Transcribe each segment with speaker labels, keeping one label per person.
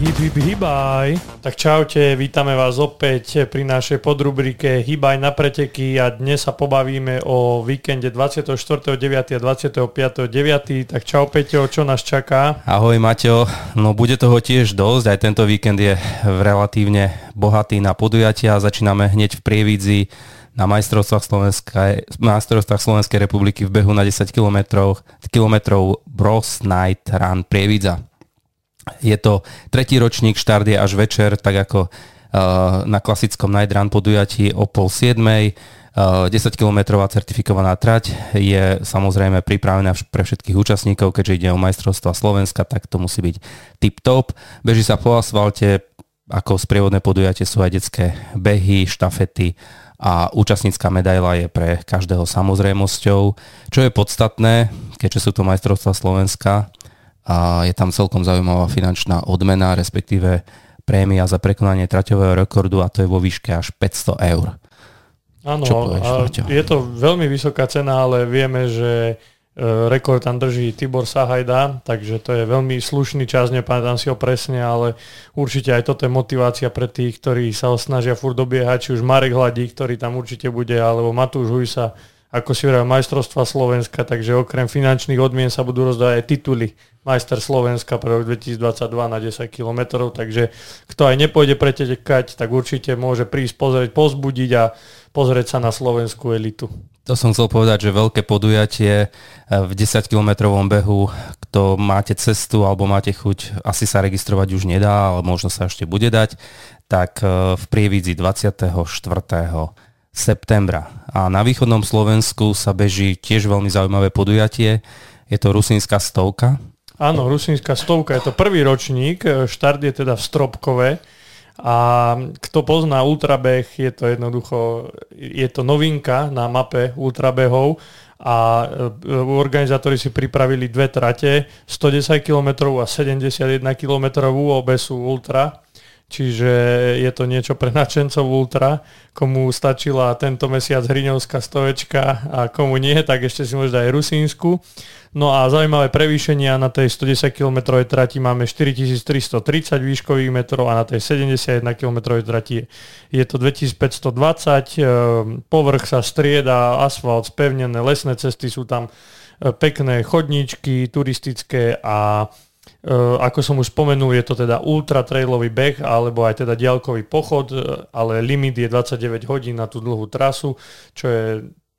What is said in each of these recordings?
Speaker 1: Hip, hip, hibaj. Tak čaute, vítame vás opäť pri našej podrubrike Hibaj na preteky a dnes sa pobavíme o víkende 24.9. a 25.9. Tak čau Peťo, čo nás čaká?
Speaker 2: Ahoj Maťo, no bude toho tiež dosť, aj tento víkend je relatívne bohatý na podujatia. Začíname hneď v Prievidzi na majstrovstvách Slovenskej, majstrovstvách Slovenskej republiky v behu na 10 km, kilometrov Bros Night Run Prievidza. Je to tretí ročník, štart je až večer, tak ako uh, na klasickom Night Run podujatí o pol siedmej. Uh, 10 km certifikovaná trať je samozrejme pripravená pre všetkých účastníkov, keďže ide o majstrovstva Slovenska, tak to musí byť tip-top. Beží sa po asfalte, ako sprievodné podujatie sú aj detské behy, štafety a účastnícká medaila je pre každého samozrejmosťou. Čo je podstatné, keďže sú to majstrovstvá Slovenska, a je tam celkom zaujímavá finančná odmena, respektíve prémia za prekonanie traťového rekordu a to je vo výške až 500 eur.
Speaker 1: Áno, je to veľmi vysoká cena, ale vieme, že e, rekord tam drží Tibor Sahajda, takže to je veľmi slušný čas, nepamätám si ho presne, ale určite aj toto je motivácia pre tých, ktorí sa snažia furt dobiehať, či už Marek Hladík, ktorý tam určite bude, alebo Matúš Hujsa, ako si hovorí, majstrovstva Slovenska, takže okrem finančných odmien sa budú rozdávať aj tituly majster Slovenska pre rok 2022 na 10 km, takže kto aj nepôjde pretekať, tak určite môže prísť pozrieť, pozbudiť a pozrieť sa na slovenskú elitu.
Speaker 2: To som chcel povedať, že veľké podujatie eh, v 10-kilometrovom behu, kto máte cestu alebo máte chuť, asi sa registrovať už nedá, ale možno sa ešte bude dať, tak eh, v Prievidzi 24 septembra. A na východnom Slovensku sa beží tiež veľmi zaujímavé podujatie. Je to Rusínska stovka.
Speaker 1: Áno, Rusínska stovka je to prvý ročník, štart je teda v Stropkove a kto pozná ultrabeh, je to jednoducho, je to novinka na mape ultrabehov a e, organizátori si pripravili dve trate, 110 km a 71 km, obe sú ultra Čiže je to niečo pre načencov Ultra, komu stačila tento mesiac Hriňovská stovečka a komu nie, tak ešte si môže aj Rusínsku. No a zaujímavé prevýšenia na tej 110 km trati máme 4330 výškových metrov a na tej 71 km trati je to 2520, ehm, povrch sa strieda, asfalt spevnené, lesné cesty sú tam e, pekné chodníčky turistické a ako som už spomenul, je to teda ultra trailový beh alebo aj teda diaľkový pochod, eh, ale limit je 29 hodín na tú dlhú trasu, čo je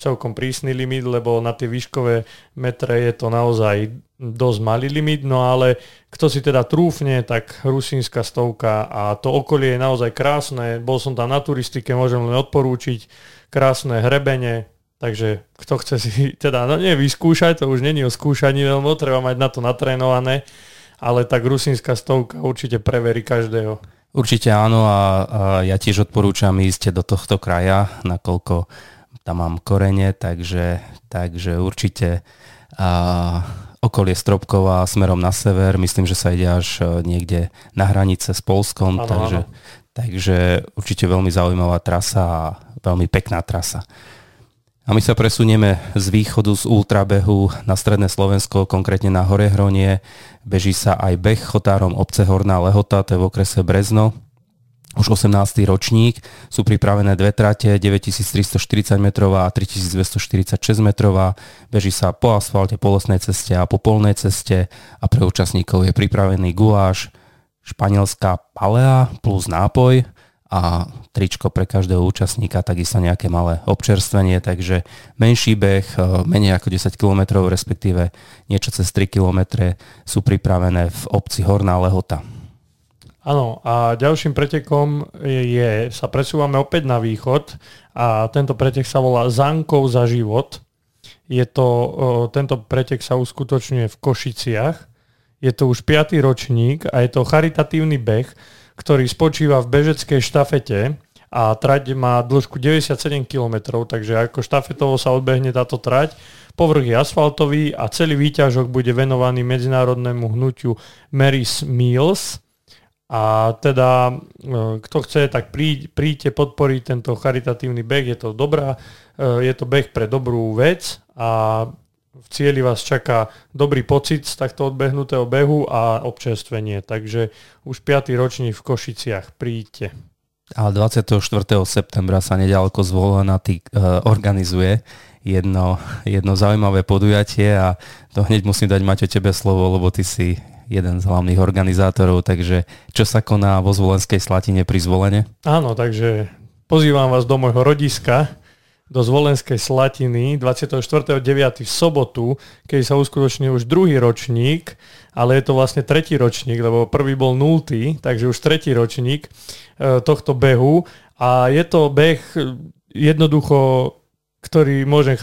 Speaker 1: celkom prísny limit, lebo na tie výškové metre je to naozaj dosť malý limit, no ale kto si teda trúfne, tak rusínska stovka a to okolie je naozaj krásne, bol som tam na turistike, môžem len odporúčiť, krásne hrebene, takže kto chce si teda, no nie vyskúšať, to už není o skúšaní, lebo treba mať na to natrénované, ale tak rusínska stovka určite preverí každého.
Speaker 2: Určite áno a, a ja tiež odporúčam ísť do tohto kraja, nakoľko tam mám korene, takže, takže určite a, okolie Stropkova smerom na sever, myslím, že sa ide až e, niekde na hranice s Polskom, ano, takže, ano. takže určite veľmi zaujímavá trasa a veľmi pekná trasa. A my sa presunieme z východu z ultrabehu na stredné Slovensko, konkrétne na Horehronie. Beží sa aj beh chotárom obce Horná Lehota, to je v okrese Brezno. Už 18. ročník, sú pripravené dve trate, 9340 metrová a 3246 metrová. Beží sa po asfalte, po lesnej ceste a po polnej ceste a pre účastníkov je pripravený guláš, španielská palea plus nápoj a tričko pre každého účastníka, takisto nejaké malé občerstvenie, takže menší beh, e, menej ako 10 km, respektíve niečo cez 3 km sú pripravené v obci Horná Lehota.
Speaker 1: Áno, a ďalším pretekom je, sa presúvame opäť na východ a tento pretek sa volá Zánkov za život. Je to, e, tento pretek sa uskutočňuje v Košiciach. Je to už 5. ročník a je to charitatívny beh, ktorý spočíva v bežeckej štafete a trať má dĺžku 97 km, takže ako štafetovo sa odbehne táto trať. Povrch je asfaltový a celý výťažok bude venovaný medzinárodnému hnutiu Mary's Meals. A teda, e, kto chce, tak príďte podporiť tento charitatívny beh, je to dobrá, e, je to beh pre dobrú vec a v cieli vás čaká dobrý pocit z takto odbehnutého behu a občerstvenie. Takže už 5. ročník v Košiciach. Príďte.
Speaker 2: Ale 24. septembra sa nedaleko zvolená tý, uh, organizuje jedno, jedno zaujímavé podujatie a to hneď musím dať Maťo tebe slovo, lebo ty si jeden z hlavných organizátorov, takže čo sa koná vo Zvolenskej Slatine pri zvolenie?
Speaker 1: Áno, takže pozývam vás do môjho rodiska, do Zvolenskej Slatiny 24.9. v sobotu, keď sa uskutoční už druhý ročník, ale je to vlastne tretí ročník, lebo prvý bol nultý, takže už tretí ročník e, tohto behu a je to beh jednoducho, ktorý môžem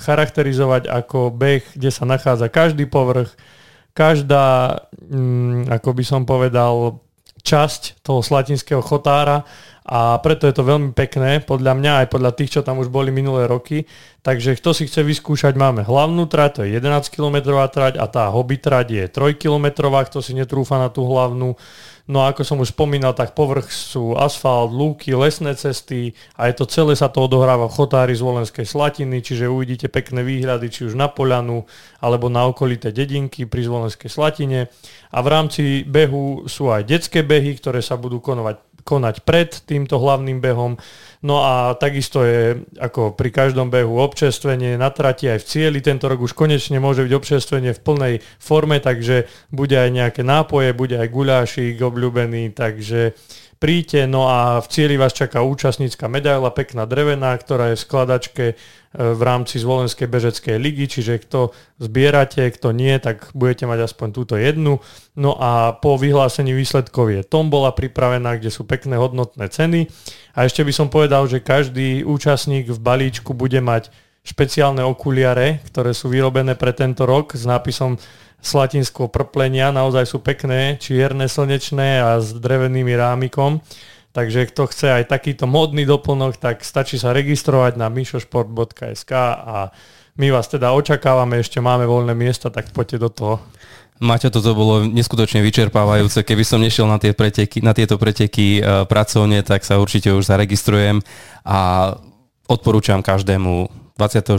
Speaker 1: charakterizovať ako beh, kde sa nachádza každý povrch, každá, mm, ako by som povedal, časť toho slatinského chotára a preto je to veľmi pekné, podľa mňa aj podľa tých, čo tam už boli minulé roky. Takže kto si chce vyskúšať, máme hlavnú trať, to je 11 km trať a tá hobby trať je 3 km, kto si netrúfa na tú hlavnú. No a ako som už spomínal, tak povrch sú asfalt, lúky, lesné cesty a je to celé sa to odohráva v chotári z Volenskej Slatiny, čiže uvidíte pekné výhľady či už na Poľanu alebo na okolité dedinky pri Zvolenskej Slatine. A v rámci behu sú aj detské behy, ktoré sa budú konovať konať pred týmto hlavným behom. No a takisto je ako pri každom behu občerstvenie na trati aj v cieli. Tento rok už konečne môže byť občerstvenie v plnej forme, takže bude aj nejaké nápoje, bude aj guľášik obľúbený, takže príďte, no a v cieli vás čaká účastnícka medaila, pekná drevená, ktorá je v skladačke e, v rámci Zvolenskej bežeckej ligy, čiže kto zbierate, kto nie, tak budete mať aspoň túto jednu. No a po vyhlásení výsledkov je tombola pripravená, kde sú pekné hodnotné ceny. A ešte by som povedal, že každý účastník v balíčku bude mať špeciálne okuliare, ktoré sú vyrobené pre tento rok s nápisom slatinského prplenia, naozaj sú pekné, čierne, slnečné a s drevenými rámikom. Takže kto chce aj takýto modný doplnok, tak stačí sa registrovať na mišošport.sk a my vás teda očakávame, ešte máme voľné miesta, tak poďte do toho.
Speaker 2: Maťo, toto bolo neskutočne vyčerpávajúce. Keby som nešiel na, tie preteky, na tieto preteky uh, pracovne, tak sa určite už zaregistrujem a odporúčam každému 24.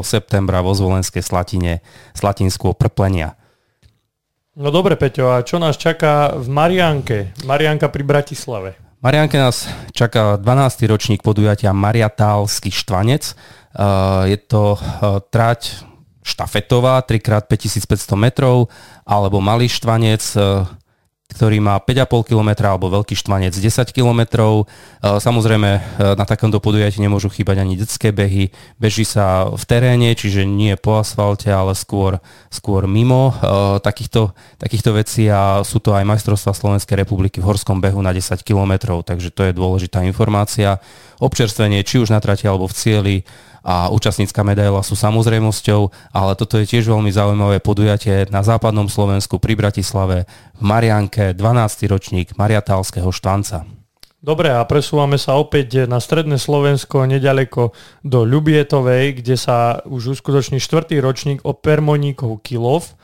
Speaker 2: septembra vo Zvolenskej Slatine Slatinskú prplenia.
Speaker 1: No dobre, Peťo, a čo nás čaká v Marianke? Marianka pri Bratislave.
Speaker 2: Marianke nás čaká 12. ročník podujatia Mariatálsky štvanec. Uh, je to uh, trať štafetová, 3x5500 metrov, alebo malý štvanec, uh, ktorý má 5,5 km alebo veľký štvanec 10 km. E, samozrejme e, na takomto podujatí nemôžu chýbať ani detské behy. Beží sa v teréne, čiže nie po asfalte, ale skôr, skôr mimo e, takýchto, takýchto vecí a sú to aj majstrovstvá Slovenskej republiky v horskom behu na 10 km, takže to je dôležitá informácia. Občerstvenie či už na trati alebo v cieli a účastnícka medaila sú samozrejmosťou, ale toto je tiež veľmi zaujímavé podujatie na západnom Slovensku pri Bratislave v Marianke, 12. ročník Mariatálskeho štanca.
Speaker 1: Dobre, a presúvame sa opäť na stredné Slovensko, nedaleko do Ľubietovej, kde sa už uskutoční štvrtý ročník o Permoníkov Kilov.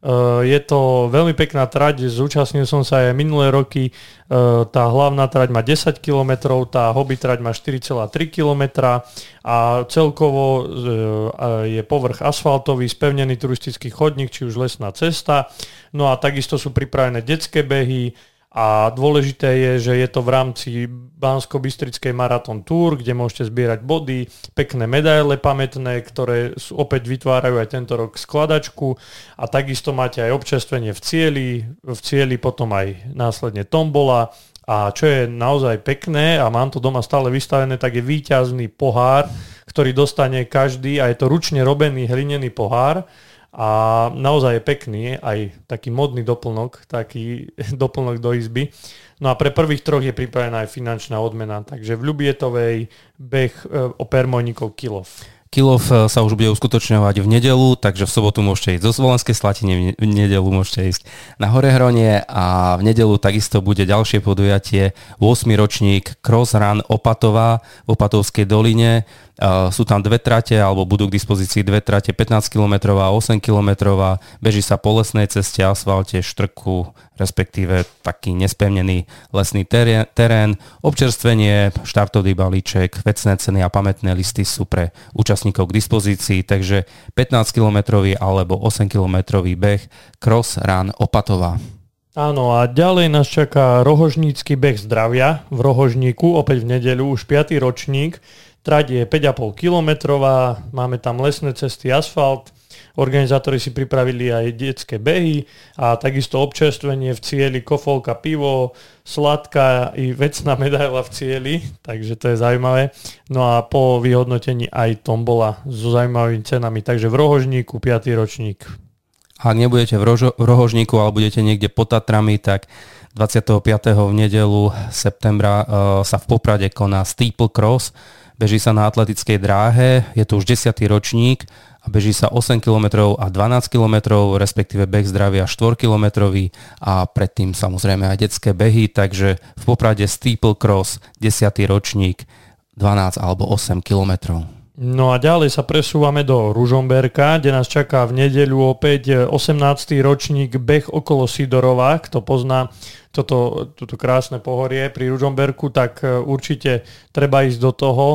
Speaker 1: Eh, je to veľmi pekná trať, zúčastnil som sa aj minulé roky. Eh, tá hlavná trať má 10 km, tá hobby trať má 4,3 km a celkovo eh, je povrch asfaltový, spevnený turistický chodník, či už lesná cesta. No a takisto sú pripravené detské behy, a dôležité je, že je to v rámci Bansko-Bystrickej Marathon Tour, kde môžete zbierať body, pekné medaile pamätné, ktoré opäť vytvárajú aj tento rok skladačku. A takisto máte aj občerstvenie v cieli, v cieli potom aj následne tombola. A čo je naozaj pekné a mám to doma stále vystavené, tak je výťazný pohár, ktorý dostane každý a je to ručne robený hlinený pohár, a naozaj je pekný, aj taký modný doplnok, taký doplnok do izby. No a pre prvých troch je pripravená aj finančná odmena, takže v Ľubietovej beh e, o permojníkov Kilov.
Speaker 2: Kilov e, sa už bude uskutočňovať v nedelu, takže v sobotu môžete ísť zo Slovenskej Slatine, v nedelu môžete ísť na Horehronie a v nedelu takisto bude ďalšie podujatie 8. ročník Cross Run Opatová v Opatovskej doline sú tam dve trate, alebo budú k dispozícii dve trate, 15 km a 8 km. Beží sa po lesnej ceste, asfalte, štrku, respektíve taký nespevnený lesný terén. Občerstvenie, štartový balíček, vecné ceny a pamätné listy sú pre účastníkov k dispozícii, takže 15 km alebo 8 km beh Cross Run Opatová.
Speaker 1: Áno a ďalej nás čaká rohožnícky beh zdravia v Rohožníku, opäť v nedeľu, už 5. ročník. Trať je 5,5 kilometrová, máme tam lesné cesty, asfalt, organizátori si pripravili aj detské behy a takisto občerstvenie v cieli, kofolka, pivo, sladká i vecná medaila v cieli, takže to je zaujímavé. No a po vyhodnotení aj tombola so zaujímavými cenami, takže v Rohožníku 5. ročník.
Speaker 2: Ak nebudete v, Rožo- v Rohožníku, ale budete niekde pod Tatrami, tak 25. v nedelu septembra uh, sa v Poprade koná Steeple Cross. Beží sa na atletickej dráhe, je to už 10. ročník a beží sa 8 km a 12 km, respektíve beh zdravia 4 km a predtým samozrejme aj detské behy, takže v Poprade Steeple Cross 10. ročník 12 alebo 8 kilometrov.
Speaker 1: No a ďalej sa presúvame do Ružomberka, kde nás čaká v nedeľu opäť 18. ročník beh okolo Sidorova. Kto pozná toto, toto krásne pohorie pri Ružomberku, tak e, určite treba ísť do toho.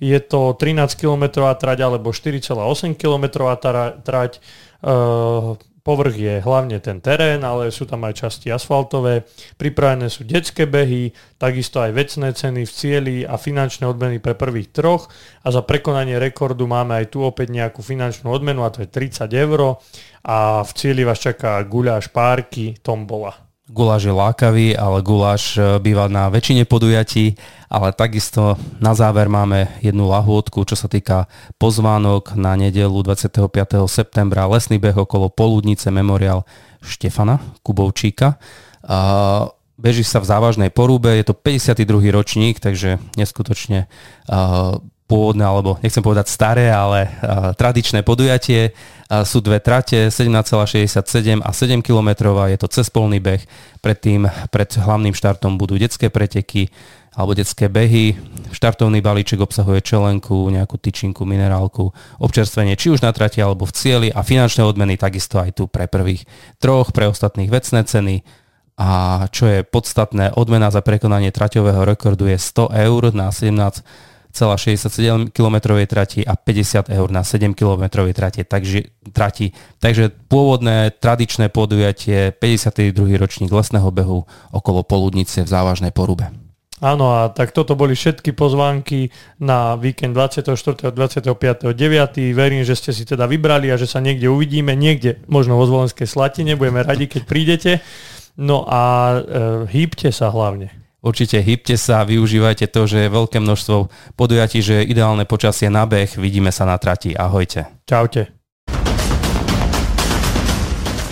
Speaker 1: Je to 13 km trať alebo 4,8 km trať. Uh, Povrch je hlavne ten terén, ale sú tam aj časti asfaltové. Pripravené sú detské behy, takisto aj vecné ceny v cieli a finančné odmeny pre prvých troch. A za prekonanie rekordu máme aj tu opäť nejakú finančnú odmenu a to je 30 eur. A v cieli vás čaká guľáš, párky, tombola.
Speaker 2: Guláš je lákavý, ale guláš e, býva na väčšine podujatí, ale takisto na záver máme jednu lahôdku, čo sa týka pozvánok na nedelu 25. septembra, lesný beh okolo Poludnice, memoriál Štefana Kubovčíka. Beží sa v závažnej porúbe, je to 52. ročník, takže neskutočne pôvodné, alebo nechcem povedať staré, ale uh, tradičné podujatie. Uh, sú dve trate, 17,67 a 7 km, je to cespolný beh. Predtým, pred hlavným štartom budú detské preteky alebo detské behy. Štartovný balíček obsahuje čelenku, nejakú tyčinku, minerálku, občerstvenie či už na trati alebo v cieli a finančné odmeny takisto aj tu pre prvých troch, pre ostatných vecné ceny. A čo je podstatné, odmena za prekonanie traťového rekordu je 100 eur na 17 67 km trati a 50 eur na 7 km trati. Takže, trati. Takže pôvodné tradičné podujatie 52. ročník lesného behu okolo Poludnice v závažnej porube.
Speaker 1: Áno a tak toto boli všetky pozvánky na víkend 24. a 25. 9. Verím, že ste si teda vybrali a že sa niekde uvidíme, niekde možno vo Zvolenskej Slatine, budeme radi, keď prídete. No a e, hýbte sa hlavne.
Speaker 2: Určite hybte sa, využívajte to, že je veľké množstvo podujatí, že je ideálne počasie na beh. Vidíme sa na trati. Ahojte.
Speaker 1: Čaute.